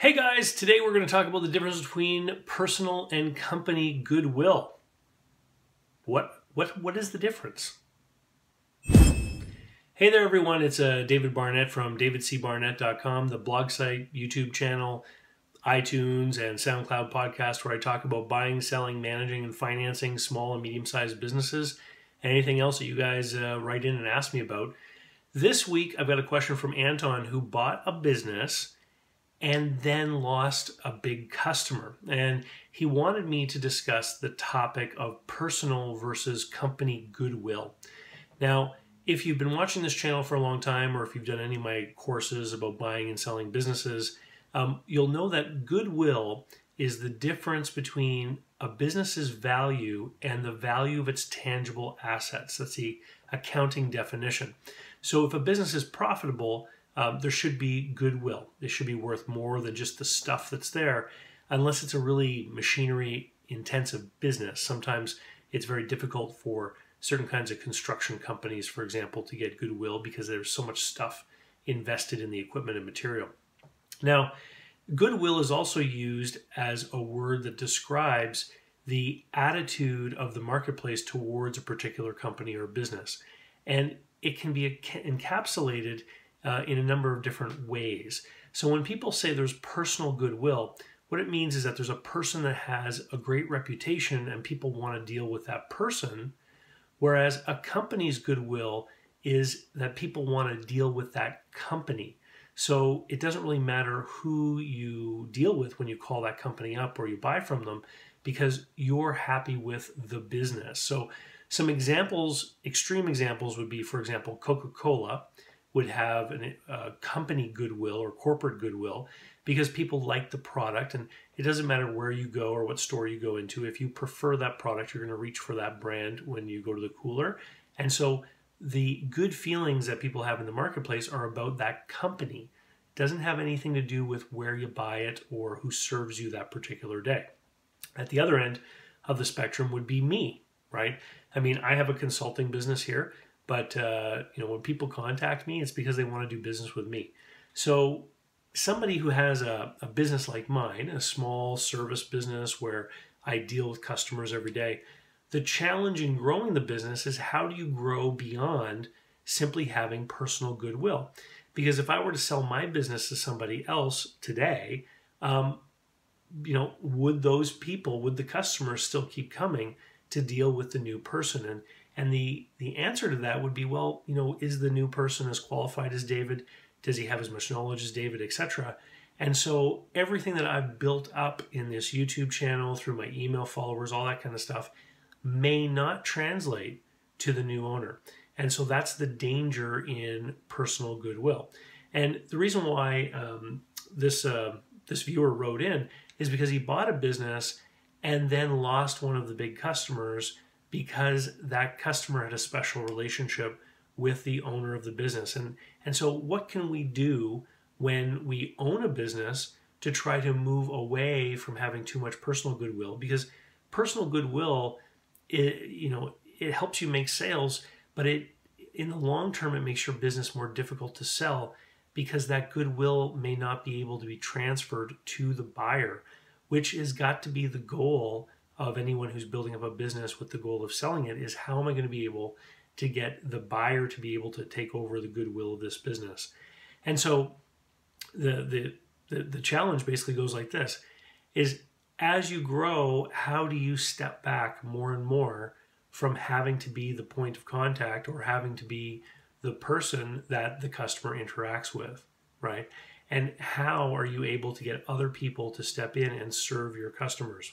Hey guys, today we're going to talk about the difference between personal and company goodwill. What what what is the difference? Hey there everyone, it's uh, David Barnett from davidcbarnett.com, the blog site, YouTube channel, iTunes and SoundCloud podcast where I talk about buying, selling, managing and financing small and medium-sized businesses anything else that you guys uh, write in and ask me about. This week I've got a question from Anton who bought a business and then lost a big customer. And he wanted me to discuss the topic of personal versus company goodwill. Now, if you've been watching this channel for a long time, or if you've done any of my courses about buying and selling businesses, um, you'll know that goodwill is the difference between a business's value and the value of its tangible assets. That's the accounting definition. So if a business is profitable, um, there should be goodwill. It should be worth more than just the stuff that's there, unless it's a really machinery intensive business. Sometimes it's very difficult for certain kinds of construction companies, for example, to get goodwill because there's so much stuff invested in the equipment and material. Now, goodwill is also used as a word that describes the attitude of the marketplace towards a particular company or business. And it can be encapsulated uh, in a number of different ways. So when people say there's personal goodwill, what it means is that there's a person that has a great reputation and people want to deal with that person, whereas a company's goodwill is that people want to deal with that company. So it doesn't really matter who you deal with when you call that company up or you buy from them because you're happy with the business. So some examples, extreme examples would be, for example, Coca-Cola would have a uh, company goodwill or corporate goodwill because people like the product. And it doesn't matter where you go or what store you go into if you prefer that product you're going to reach for that brand when you go to the cooler. And so the good feelings that people have in the marketplace are about that company. It doesn't have anything to do with where you buy it or who serves you that particular day. At the other end of the spectrum would be me right? I mean i have a consulting business here but uh, you know, when people contact me, it's because they want to do business with me. So somebody who has a, a business like mine, a small service business where I deal with customers every day, the challenge in growing the business is how do you grow beyond simply having personal goodwill? Because if I were to sell my business to somebody else today, um, you know, would those people, would the customers still keep coming to deal with the new person? And and the the answer to that would be, well, you know, is the new person as qualified as David? Does he have as much knowledge as David, etc. And so everything that I've built up in this YouTube channel through my email followers, all that kind of stuff, may not translate to the new owner. And so that's the danger in personal goodwill. And the reason why um, this uh, this viewer wrote in is because he bought a business and then lost one of the big customers because that customer had a special relationship with the owner of the business. And, and so, what can we do when we own a business to try to move away from having too much personal goodwill? Because personal goodwill, it, you know, it helps you make sales, but it in the long term it makes your business more difficult to sell because that goodwill may not be able to be transferred to the buyer, which has got to be the goal of anyone who's building up a business with the goal of selling it is how am I going to be able to get the buyer to be able to take over the goodwill of this business? And so the the the, the challenge basically goes like this is as you grow, how do you step back more and more from having to be the point of contact or having to be the person that the customer interacts with, right? And how are you able to get other people to step in and serve your customers?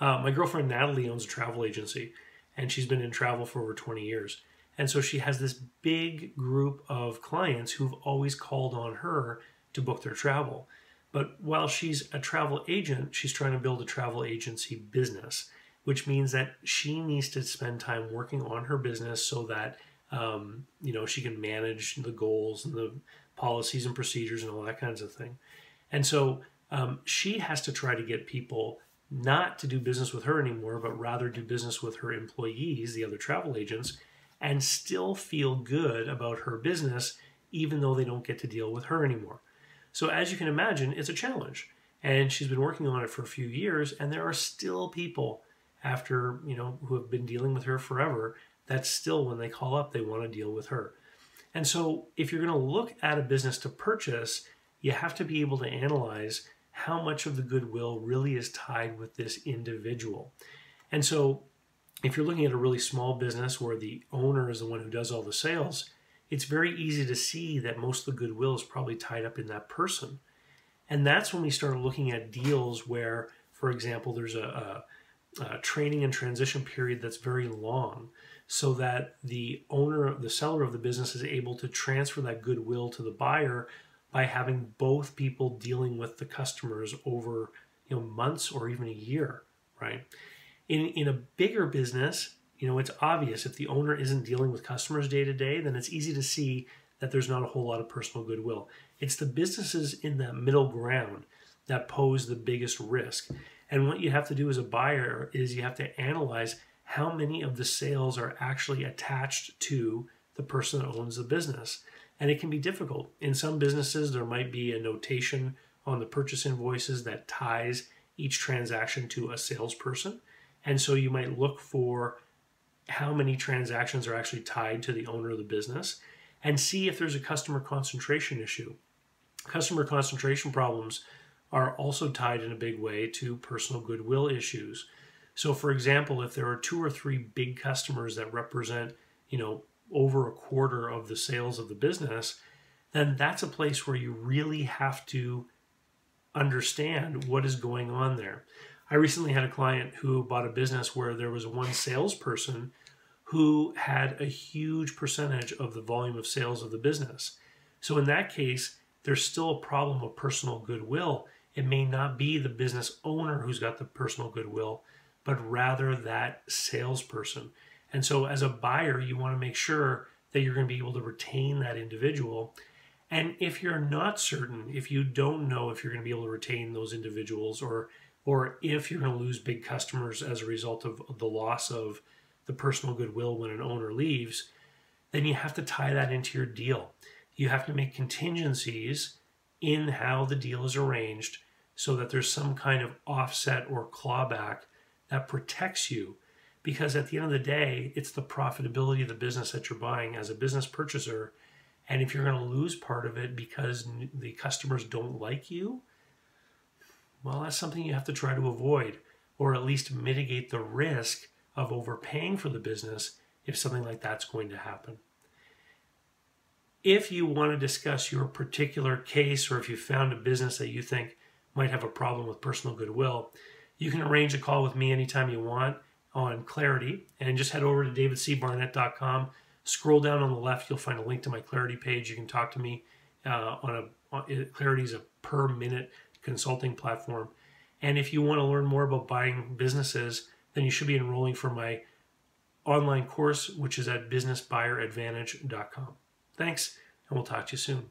Uh, my girlfriend Natalie owns a travel agency, and she's been in travel for over 20 years. And so she has this big group of clients who've always called on her to book their travel. But while she's a travel agent, she's trying to build a travel agency business, which means that she needs to spend time working on her business so that um, you know she can manage the goals and the policies and procedures and all that kinds of thing. And so um, she has to try to get people not to do business with her anymore, but rather do business with her employees, the other travel agents, and still feel good about her business, even though they don't get to deal with her anymore. So, as you can imagine, it's a challenge. And she's been working on it for a few years, and there are still people after, you know, who have been dealing with her forever that still, when they call up, they want to deal with her. And so, if you're going to look at a business to purchase, you have to be able to analyze how much of the goodwill really is tied with this individual. And so, if you're looking at a really small business where the owner is the one who does all the sales, it's very easy to see that most of the goodwill is probably tied up in that person. And that's when we start looking at deals where, for example, there's a, a, a training and transition period that's very long so that the owner, the seller of the business is able to transfer that goodwill to the buyer by having both people dealing with the customers over you know months or even a year, right? In in a bigger business, you know, it's obvious if the owner isn't dealing with customers day to day, then it's easy to see that there's not a whole lot of personal goodwill. It's the businesses in that middle ground that pose the biggest risk. And what you have to do as a buyer is you have to analyze how many of the sales are actually attached to the person that owns the business. And it can be difficult. In some businesses, there might be a notation on the purchase invoices that ties each transaction to a salesperson. And so you might look for how many transactions are actually tied to the owner of the business and see if there's a customer concentration issue. Customer concentration problems are also tied in a big way to personal goodwill issues. So for example, if there are two or three big customers that represent, you know, over a quarter of the sales of the business, then that's a place where you really have to understand what is going on there. I recently had a client who bought a business where there was one salesperson who had a huge percentage of the volume of sales of the business. So in that case, there's still a problem of personal goodwill. It may not be the business owner who's got the personal goodwill, but rather that salesperson. And so as a buyer, you want to make sure that you're going to be able to retain that individual. And if you're not certain, if you don't know if you're going to be able to retain those individuals or or if you're going to lose big customers as a result of the loss of the personal goodwill when an owner leaves, then you have to tie that into your deal. You have to make contingencies in how the deal is arranged so that there's some kind of offset or clawback that protects you. Because at the end of the day, it's the profitability of the business that you're buying as a business purchaser. And if you're going to lose part of it because the customers don't like you, well, that's something you have to try to avoid or at least mitigate the risk of overpaying for the business if something like that's going to happen. If you want to discuss your particular case or if you found a business that you think might have a problem with personal goodwill, you can arrange a call with me anytime you want on Clarity and just head over to davidcbarnett.com. Scroll down on the left, you'll find a link to my Clarity page. You can talk to me uh, on a on, Clarity is a per minute consulting platform. And if you want to learn more about buying businesses, then you should be enrolling for my online course, which is at businessbuyeradvantage.com. Thanks, and we'll talk to you soon.